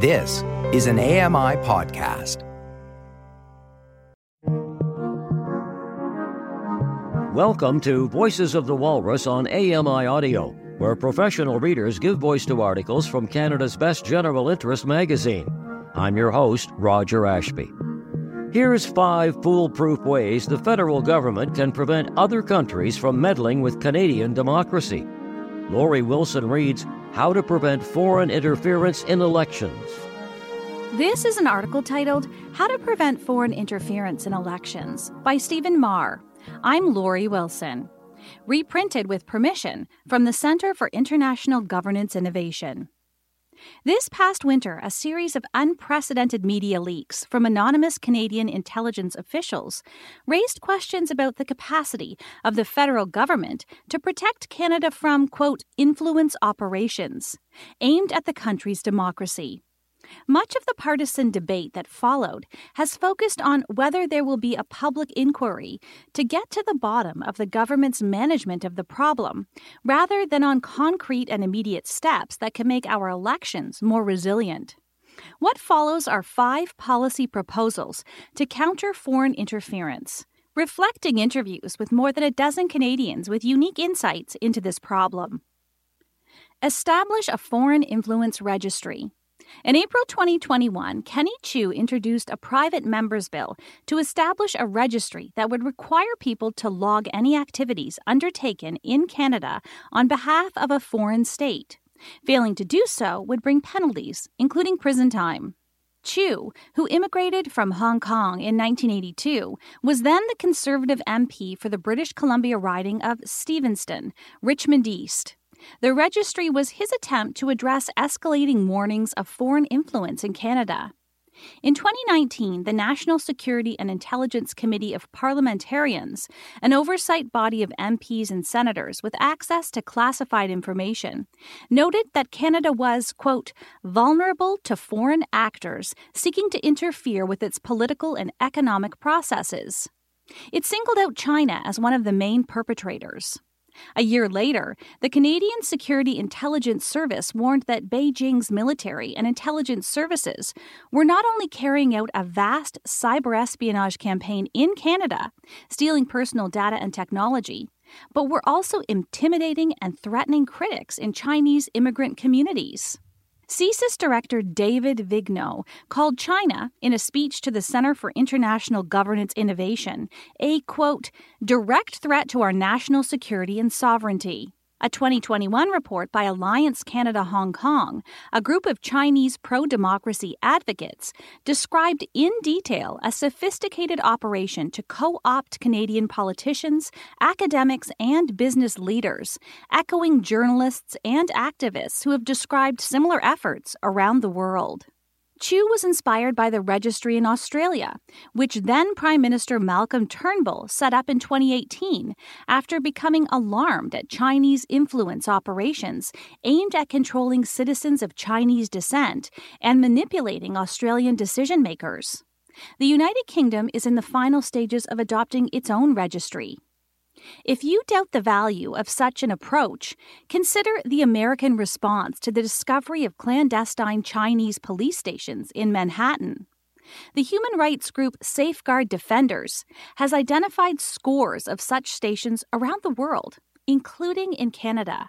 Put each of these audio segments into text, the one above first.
This is an AMI podcast. Welcome to Voices of the Walrus on AMI Audio, where professional readers give voice to articles from Canada's best general interest magazine. I'm your host, Roger Ashby. Here's five foolproof ways the federal government can prevent other countries from meddling with Canadian democracy. Lori Wilson reads How to Prevent Foreign Interference in Elections. This is an article titled How to Prevent Foreign Interference in Elections by Stephen Maher. I'm Lori Wilson. Reprinted with permission from the Center for International Governance Innovation. This past winter, a series of unprecedented media leaks from anonymous Canadian intelligence officials raised questions about the capacity of the federal government to protect Canada from, quote, influence operations aimed at the country's democracy. Much of the partisan debate that followed has focused on whether there will be a public inquiry to get to the bottom of the government's management of the problem, rather than on concrete and immediate steps that can make our elections more resilient. What follows are five policy proposals to counter foreign interference, reflecting interviews with more than a dozen Canadians with unique insights into this problem. Establish a foreign influence registry. In April 2021, Kenny Chiu introduced a private members bill to establish a registry that would require people to log any activities undertaken in Canada on behalf of a foreign state. Failing to do so would bring penalties, including prison time. Chiu, who immigrated from Hong Kong in 1982, was then the Conservative MP for the British Columbia riding of Steveston, Richmond East. The registry was his attempt to address escalating warnings of foreign influence in Canada. In 2019, the National Security and Intelligence Committee of Parliamentarians, an oversight body of MPs and senators with access to classified information, noted that Canada was, quote, vulnerable to foreign actors seeking to interfere with its political and economic processes. It singled out China as one of the main perpetrators. A year later, the Canadian Security Intelligence Service warned that Beijing's military and intelligence services were not only carrying out a vast cyber espionage campaign in Canada, stealing personal data and technology, but were also intimidating and threatening critics in Chinese immigrant communities. CSIS Director David Vigneault called China, in a speech to the Center for International Governance Innovation, a quote, direct threat to our national security and sovereignty. A 2021 report by Alliance Canada Hong Kong, a group of Chinese pro democracy advocates, described in detail a sophisticated operation to co opt Canadian politicians, academics, and business leaders, echoing journalists and activists who have described similar efforts around the world. Chiu was inspired by the registry in Australia, which then Prime Minister Malcolm Turnbull set up in 2018 after becoming alarmed at Chinese influence operations aimed at controlling citizens of Chinese descent and manipulating Australian decision makers. The United Kingdom is in the final stages of adopting its own registry. If you doubt the value of such an approach, consider the American response to the discovery of clandestine Chinese police stations in Manhattan. The human rights group Safeguard Defenders has identified scores of such stations around the world, including in Canada.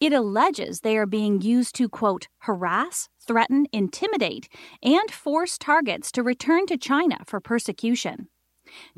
It alleges they are being used to, quote, harass, threaten, intimidate, and force targets to return to China for persecution.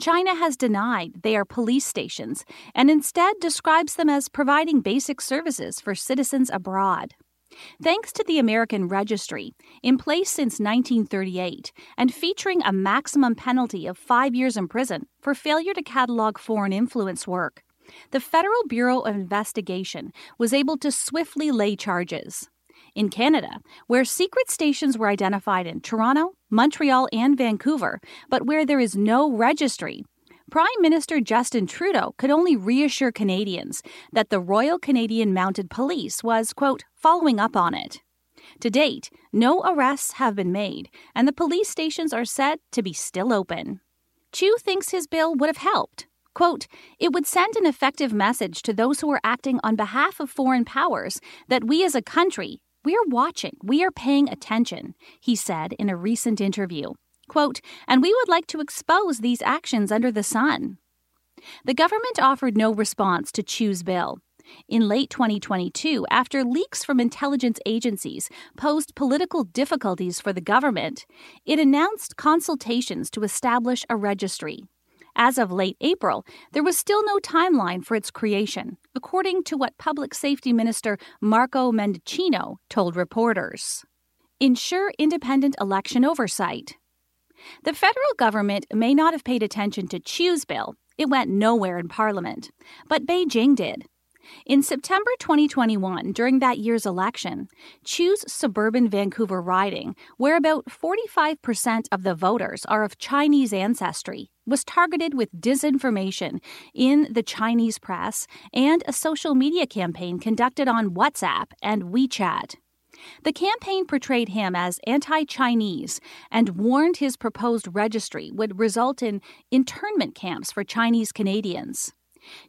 China has denied they are police stations and instead describes them as providing basic services for citizens abroad. Thanks to the American Registry, in place since 1938 and featuring a maximum penalty of five years in prison for failure to catalog foreign influence work, the Federal Bureau of Investigation was able to swiftly lay charges in Canada, where secret stations were identified in Toronto, Montreal, and Vancouver, but where there is no registry. Prime Minister Justin Trudeau could only reassure Canadians that the Royal Canadian Mounted Police was, quote, following up on it. To date, no arrests have been made, and the police stations are said to be still open. Chiu thinks his bill would have helped. Quote, it would send an effective message to those who are acting on behalf of foreign powers that we as a country We're watching, we are paying attention, he said in a recent interview. Quote, and we would like to expose these actions under the sun. The government offered no response to Chiu's bill. In late 2022, after leaks from intelligence agencies posed political difficulties for the government, it announced consultations to establish a registry. As of late April, there was still no timeline for its creation, according to what Public Safety Minister Marco Mendicino told reporters. Ensure independent election oversight. The federal government may not have paid attention to Chiu's bill, it went nowhere in Parliament, but Beijing did. In September 2021, during that year's election, Chiu's suburban Vancouver riding, where about 45% of the voters are of Chinese ancestry, was targeted with disinformation in the Chinese press and a social media campaign conducted on WhatsApp and WeChat. The campaign portrayed him as anti Chinese and warned his proposed registry would result in internment camps for Chinese Canadians.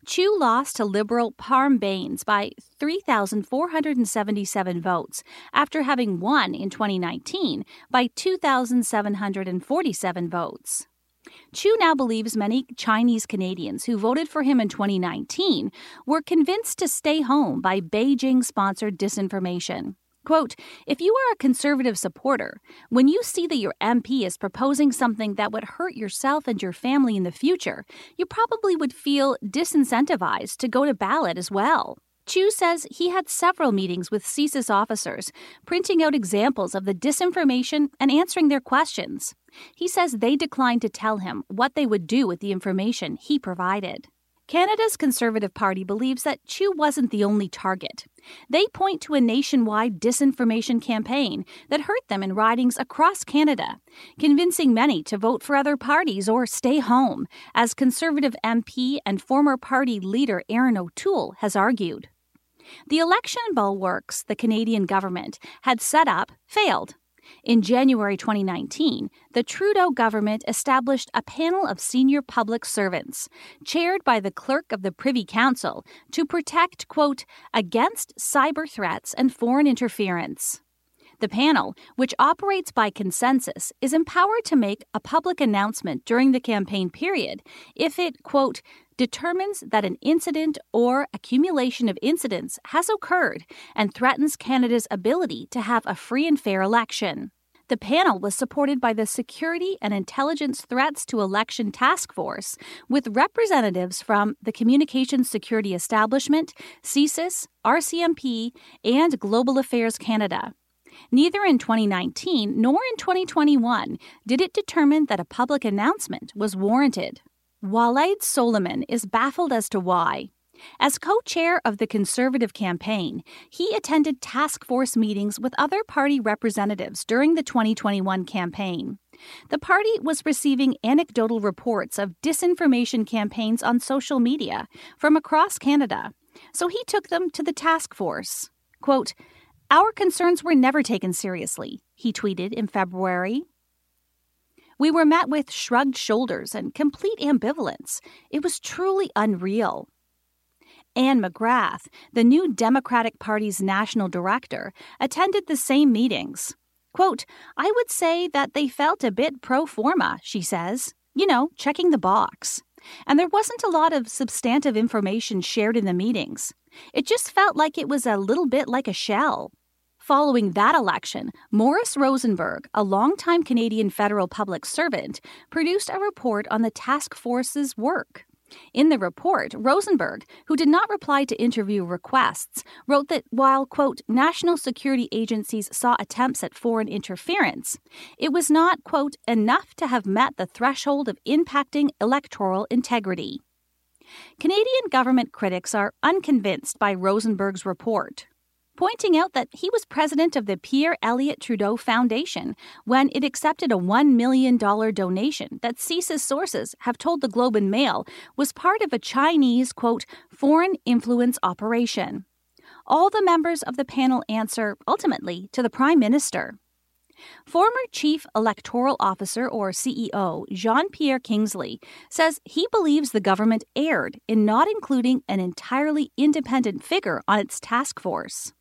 Chiu lost to Liberal Parm Bains by 3,477 votes after having won in 2019 by 2,747 votes. Chiu now believes many Chinese Canadians who voted for him in 2019 were convinced to stay home by Beijing sponsored disinformation. Quote, if you are a conservative supporter, when you see that your MP is proposing something that would hurt yourself and your family in the future, you probably would feel disincentivized to go to ballot as well. Chiu says he had several meetings with CSIS officers, printing out examples of the disinformation and answering their questions. He says they declined to tell him what they would do with the information he provided. Canada's Conservative Party believes that Chiu wasn't the only target. They point to a nationwide disinformation campaign that hurt them in ridings across Canada, convincing many to vote for other parties or stay home, as Conservative MP and former party leader Erin O'Toole has argued. The election bulwarks the Canadian government had set up failed in January 2019, the Trudeau government established a panel of senior public servants, chaired by the clerk of the Privy Council, to protect, quote, against cyber threats and foreign interference. The panel, which operates by consensus, is empowered to make a public announcement during the campaign period if it, quote, determines that an incident or accumulation of incidents has occurred and threatens Canada's ability to have a free and fair election. The panel was supported by the Security and Intelligence Threats to Election Task Force, with representatives from the Communications Security Establishment, CSIS, RCMP, and Global Affairs Canada. Neither in 2019 nor in 2021 did it determine that a public announcement was warranted. Waleed Soliman is baffled as to why. As co chair of the Conservative campaign, he attended task force meetings with other party representatives during the 2021 campaign. The party was receiving anecdotal reports of disinformation campaigns on social media from across Canada, so he took them to the task force. Quote, Our concerns were never taken seriously, he tweeted in February. We were met with shrugged shoulders and complete ambivalence. It was truly unreal. Anne McGrath, the new Democratic Party's national director, attended the same meetings. Quote, I would say that they felt a bit pro forma, she says. You know, checking the box. And there wasn't a lot of substantive information shared in the meetings. It just felt like it was a little bit like a shell. Following that election, Morris Rosenberg, a longtime Canadian federal public servant, produced a report on the task force's work. In the report, Rosenberg, who did not reply to interview requests, wrote that while, quote, national security agencies saw attempts at foreign interference, it was not, quote, enough to have met the threshold of impacting electoral integrity. Canadian government critics are unconvinced by Rosenberg's report pointing out that he was president of the Pierre Elliott Trudeau Foundation when it accepted a $1 million donation that CSIS sources have told the Globe and Mail was part of a Chinese, quote, foreign influence operation. All the members of the panel answer, ultimately, to the Prime Minister. Former Chief Electoral Officer, or CEO, Jean Pierre Kingsley, says he believes the government erred in not including an entirely independent figure on its task force.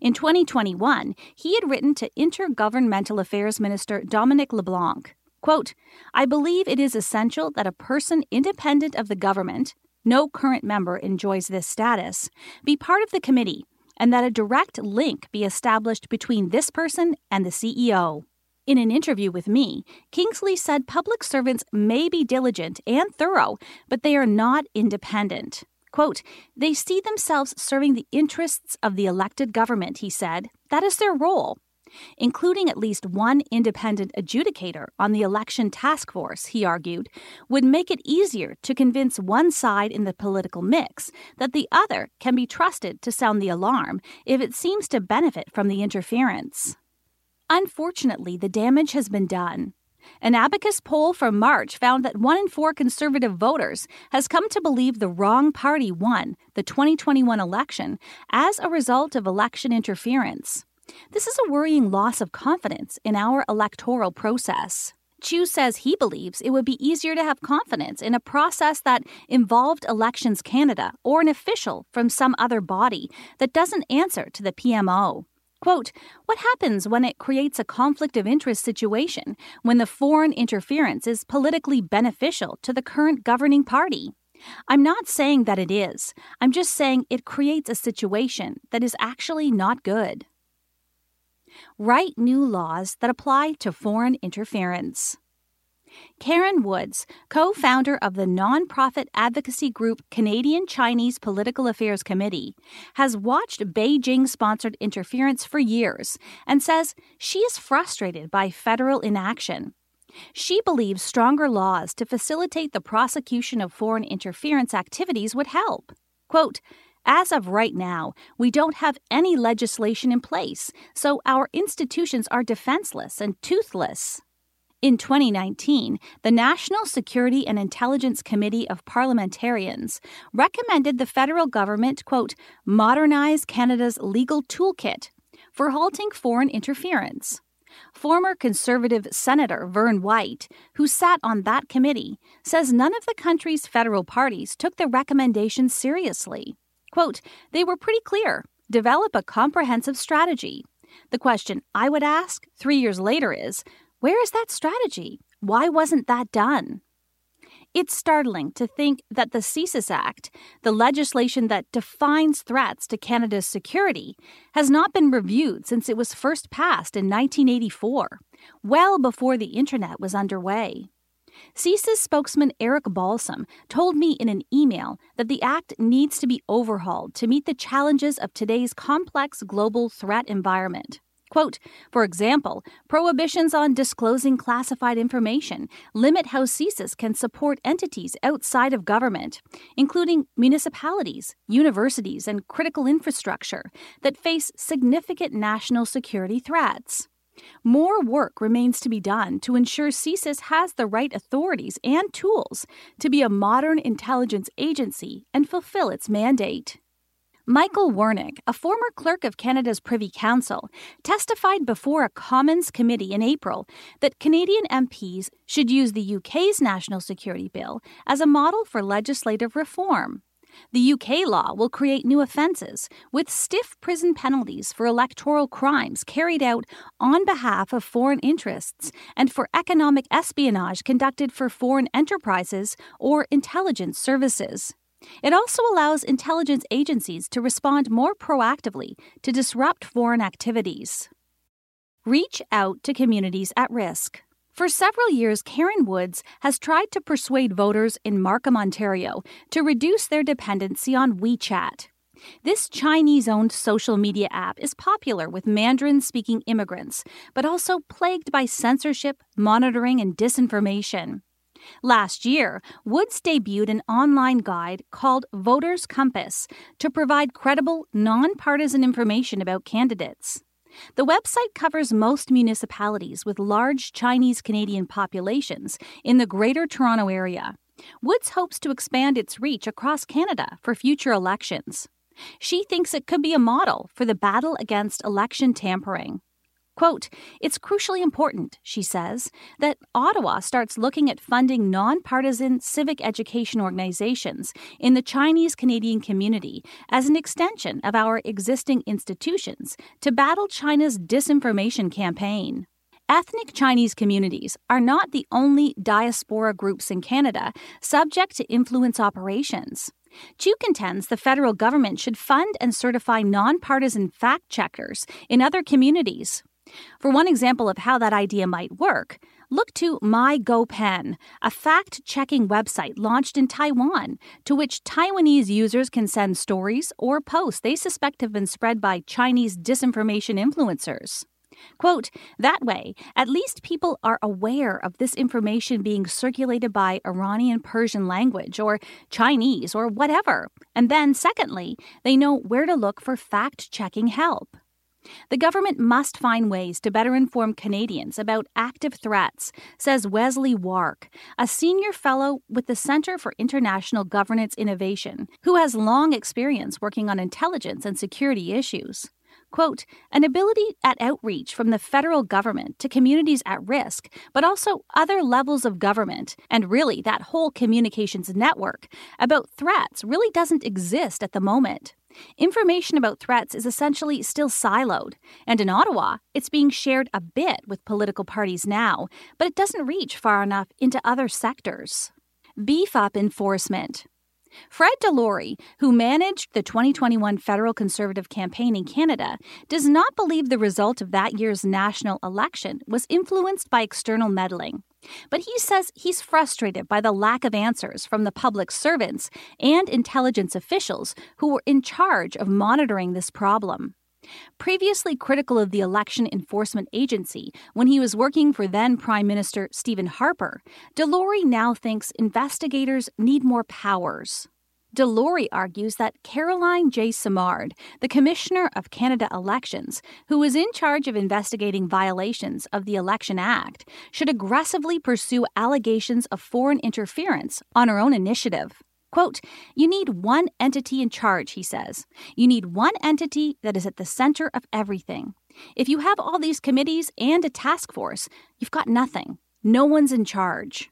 In 2021, he had written to Intergovernmental Affairs Minister Dominic LeBlanc, quote, I believe it is essential that a person independent of the government, no current member enjoys this status, be part of the committee and that a direct link be established between this person and the CEO. In an interview with me, Kingsley said public servants may be diligent and thorough, but they are not independent. Quote, they see themselves serving the interests of the elected government, he said. That is their role. Including at least one independent adjudicator on the election task force, he argued, would make it easier to convince one side in the political mix that the other can be trusted to sound the alarm if it seems to benefit from the interference. Unfortunately, the damage has been done. An Abacus poll from March found that one in four conservative voters has come to believe the wrong party won the 2021 election as a result of election interference. This is a worrying loss of confidence in our electoral process. Chiu says he believes it would be easier to have confidence in a process that involved Elections Canada or an official from some other body that doesn't answer to the PMO. Quote, what happens when it creates a conflict of interest situation when the foreign interference is politically beneficial to the current governing party? I'm not saying that it is. I'm just saying it creates a situation that is actually not good. Write new laws that apply to foreign interference. Karen Woods, co founder of the nonprofit advocacy group Canadian Chinese Political Affairs Committee, has watched Beijing sponsored interference for years and says she is frustrated by federal inaction. She believes stronger laws to facilitate the prosecution of foreign interference activities would help. Quote, as of right now, we don't have any legislation in place, so our institutions are defenseless and toothless. In 2019, the National Security and Intelligence Committee of Parliamentarians recommended the federal government, quote, modernize Canada's legal toolkit for halting foreign interference. Former Conservative Senator Vern White, who sat on that committee, says none of the country's federal parties took the recommendation seriously. Quote, they were pretty clear develop a comprehensive strategy. The question I would ask three years later is where is that strategy? Why wasn't that done? It's startling to think that the CSIS Act, the legislation that defines threats to Canada's security, has not been reviewed since it was first passed in 1984, well before the Internet was underway. CSIS spokesman Eric Balsam told me in an email that the Act needs to be overhauled to meet the challenges of today's complex global threat environment. Quote, for example, prohibitions on disclosing classified information limit how CSIS can support entities outside of government, including municipalities, universities, and critical infrastructure that face significant national security threats. More work remains to be done to ensure CSIS has the right authorities and tools to be a modern intelligence agency and fulfill its mandate. Michael Wernick, a former clerk of Canada's Privy Council, testified before a Commons committee in April that Canadian MPs should use the UK's National Security Bill as a model for legislative reform. The UK law will create new offences with stiff prison penalties for electoral crimes carried out on behalf of foreign interests and for economic espionage conducted for foreign enterprises or intelligence services. It also allows intelligence agencies to respond more proactively to disrupt foreign activities. Reach out to communities at risk. For several years, Karen Woods has tried to persuade voters in Markham, Ontario, to reduce their dependency on WeChat. This Chinese owned social media app is popular with Mandarin speaking immigrants, but also plagued by censorship, monitoring, and disinformation. Last year, Woods debuted an online guide called Voters Compass to provide credible, nonpartisan information about candidates. The website covers most municipalities with large Chinese Canadian populations in the Greater Toronto Area. Woods hopes to expand its reach across Canada for future elections. She thinks it could be a model for the battle against election tampering. Quote, it's crucially important, she says, that Ottawa starts looking at funding nonpartisan civic education organizations in the Chinese Canadian community as an extension of our existing institutions to battle China's disinformation campaign. Ethnic Chinese communities are not the only diaspora groups in Canada subject to influence operations. Chiu contends the federal government should fund and certify nonpartisan fact checkers in other communities for one example of how that idea might work, look to MyGoPen, a fact checking website launched in Taiwan, to which Taiwanese users can send stories or posts they suspect have been spread by Chinese disinformation influencers. Quote, that way, at least people are aware of this information being circulated by Iranian Persian language or Chinese or whatever. And then, secondly, they know where to look for fact checking help. The government must find ways to better inform Canadians about active threats, says Wesley Wark, a senior fellow with the Centre for International Governance Innovation, who has long experience working on intelligence and security issues. Quote, an ability at outreach from the federal government to communities at risk, but also other levels of government, and really that whole communications network about threats really doesn't exist at the moment. Information about threats is essentially still siloed, and in Ottawa, it's being shared a bit with political parties now, but it doesn't reach far enough into other sectors. Beef up enforcement. Fred DeLorey, who managed the 2021 federal Conservative campaign in Canada, does not believe the result of that year's national election was influenced by external meddling. But he says he's frustrated by the lack of answers from the public servants and intelligence officials who were in charge of monitoring this problem. Previously critical of the Election Enforcement Agency when he was working for then Prime Minister Stephen Harper, DeLorey now thinks investigators need more powers. DeLorey argues that Caroline J. Simard, the Commissioner of Canada Elections, who was in charge of investigating violations of the Election Act, should aggressively pursue allegations of foreign interference on her own initiative. Quote, you need one entity in charge, he says. You need one entity that is at the center of everything. If you have all these committees and a task force, you've got nothing. No one's in charge.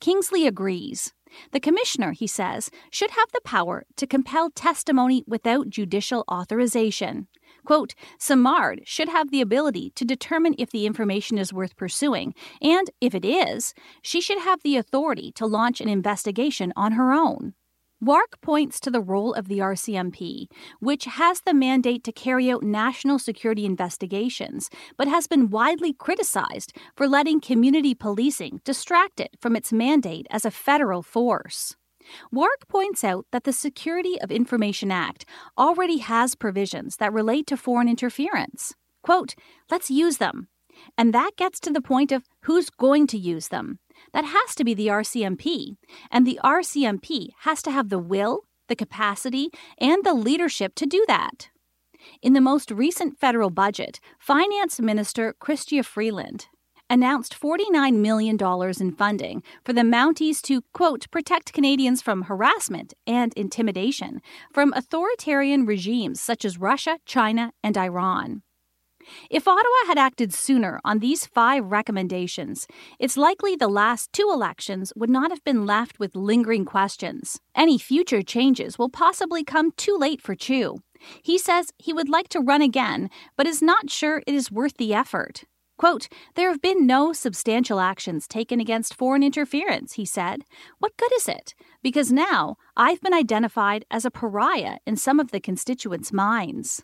Kingsley agrees. The commissioner, he says, should have the power to compel testimony without judicial authorization. Quote, Simard should have the ability to determine if the information is worth pursuing, and if it is, she should have the authority to launch an investigation on her own. Wark points to the role of the RCMP, which has the mandate to carry out national security investigations, but has been widely criticized for letting community policing distract it from its mandate as a federal force. Wark points out that the Security of Information Act already has provisions that relate to foreign interference. Quote, let's use them. And that gets to the point of who's going to use them. That has to be the RCMP. And the RCMP has to have the will, the capacity, and the leadership to do that. In the most recent federal budget, Finance Minister Chrystia Freeland announced $49 million in funding for the Mounties to, quote, protect Canadians from harassment and intimidation from authoritarian regimes such as Russia, China, and Iran. If Ottawa had acted sooner on these five recommendations, it's likely the last two elections would not have been left with lingering questions. Any future changes will possibly come too late for Chiu. He says he would like to run again, but is not sure it is worth the effort. Quote, There have been no substantial actions taken against foreign interference, he said. What good is it? Because now I've been identified as a pariah in some of the constituents' minds.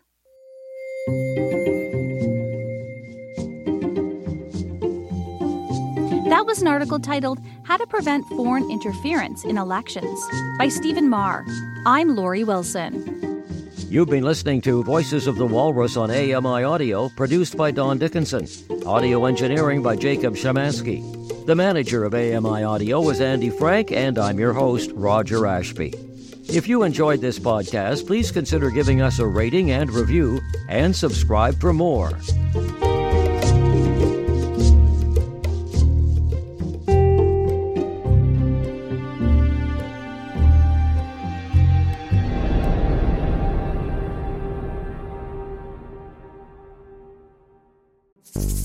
That was an article titled How to Prevent Foreign Interference in Elections by Stephen Maher. I'm Laurie Wilson. You've been listening to Voices of the Walrus on AMI Audio, produced by Don Dickinson. Audio engineering by Jacob Shamansky. The manager of AMI Audio is Andy Frank, and I'm your host, Roger Ashby. If you enjoyed this podcast, please consider giving us a rating and review, and subscribe for more.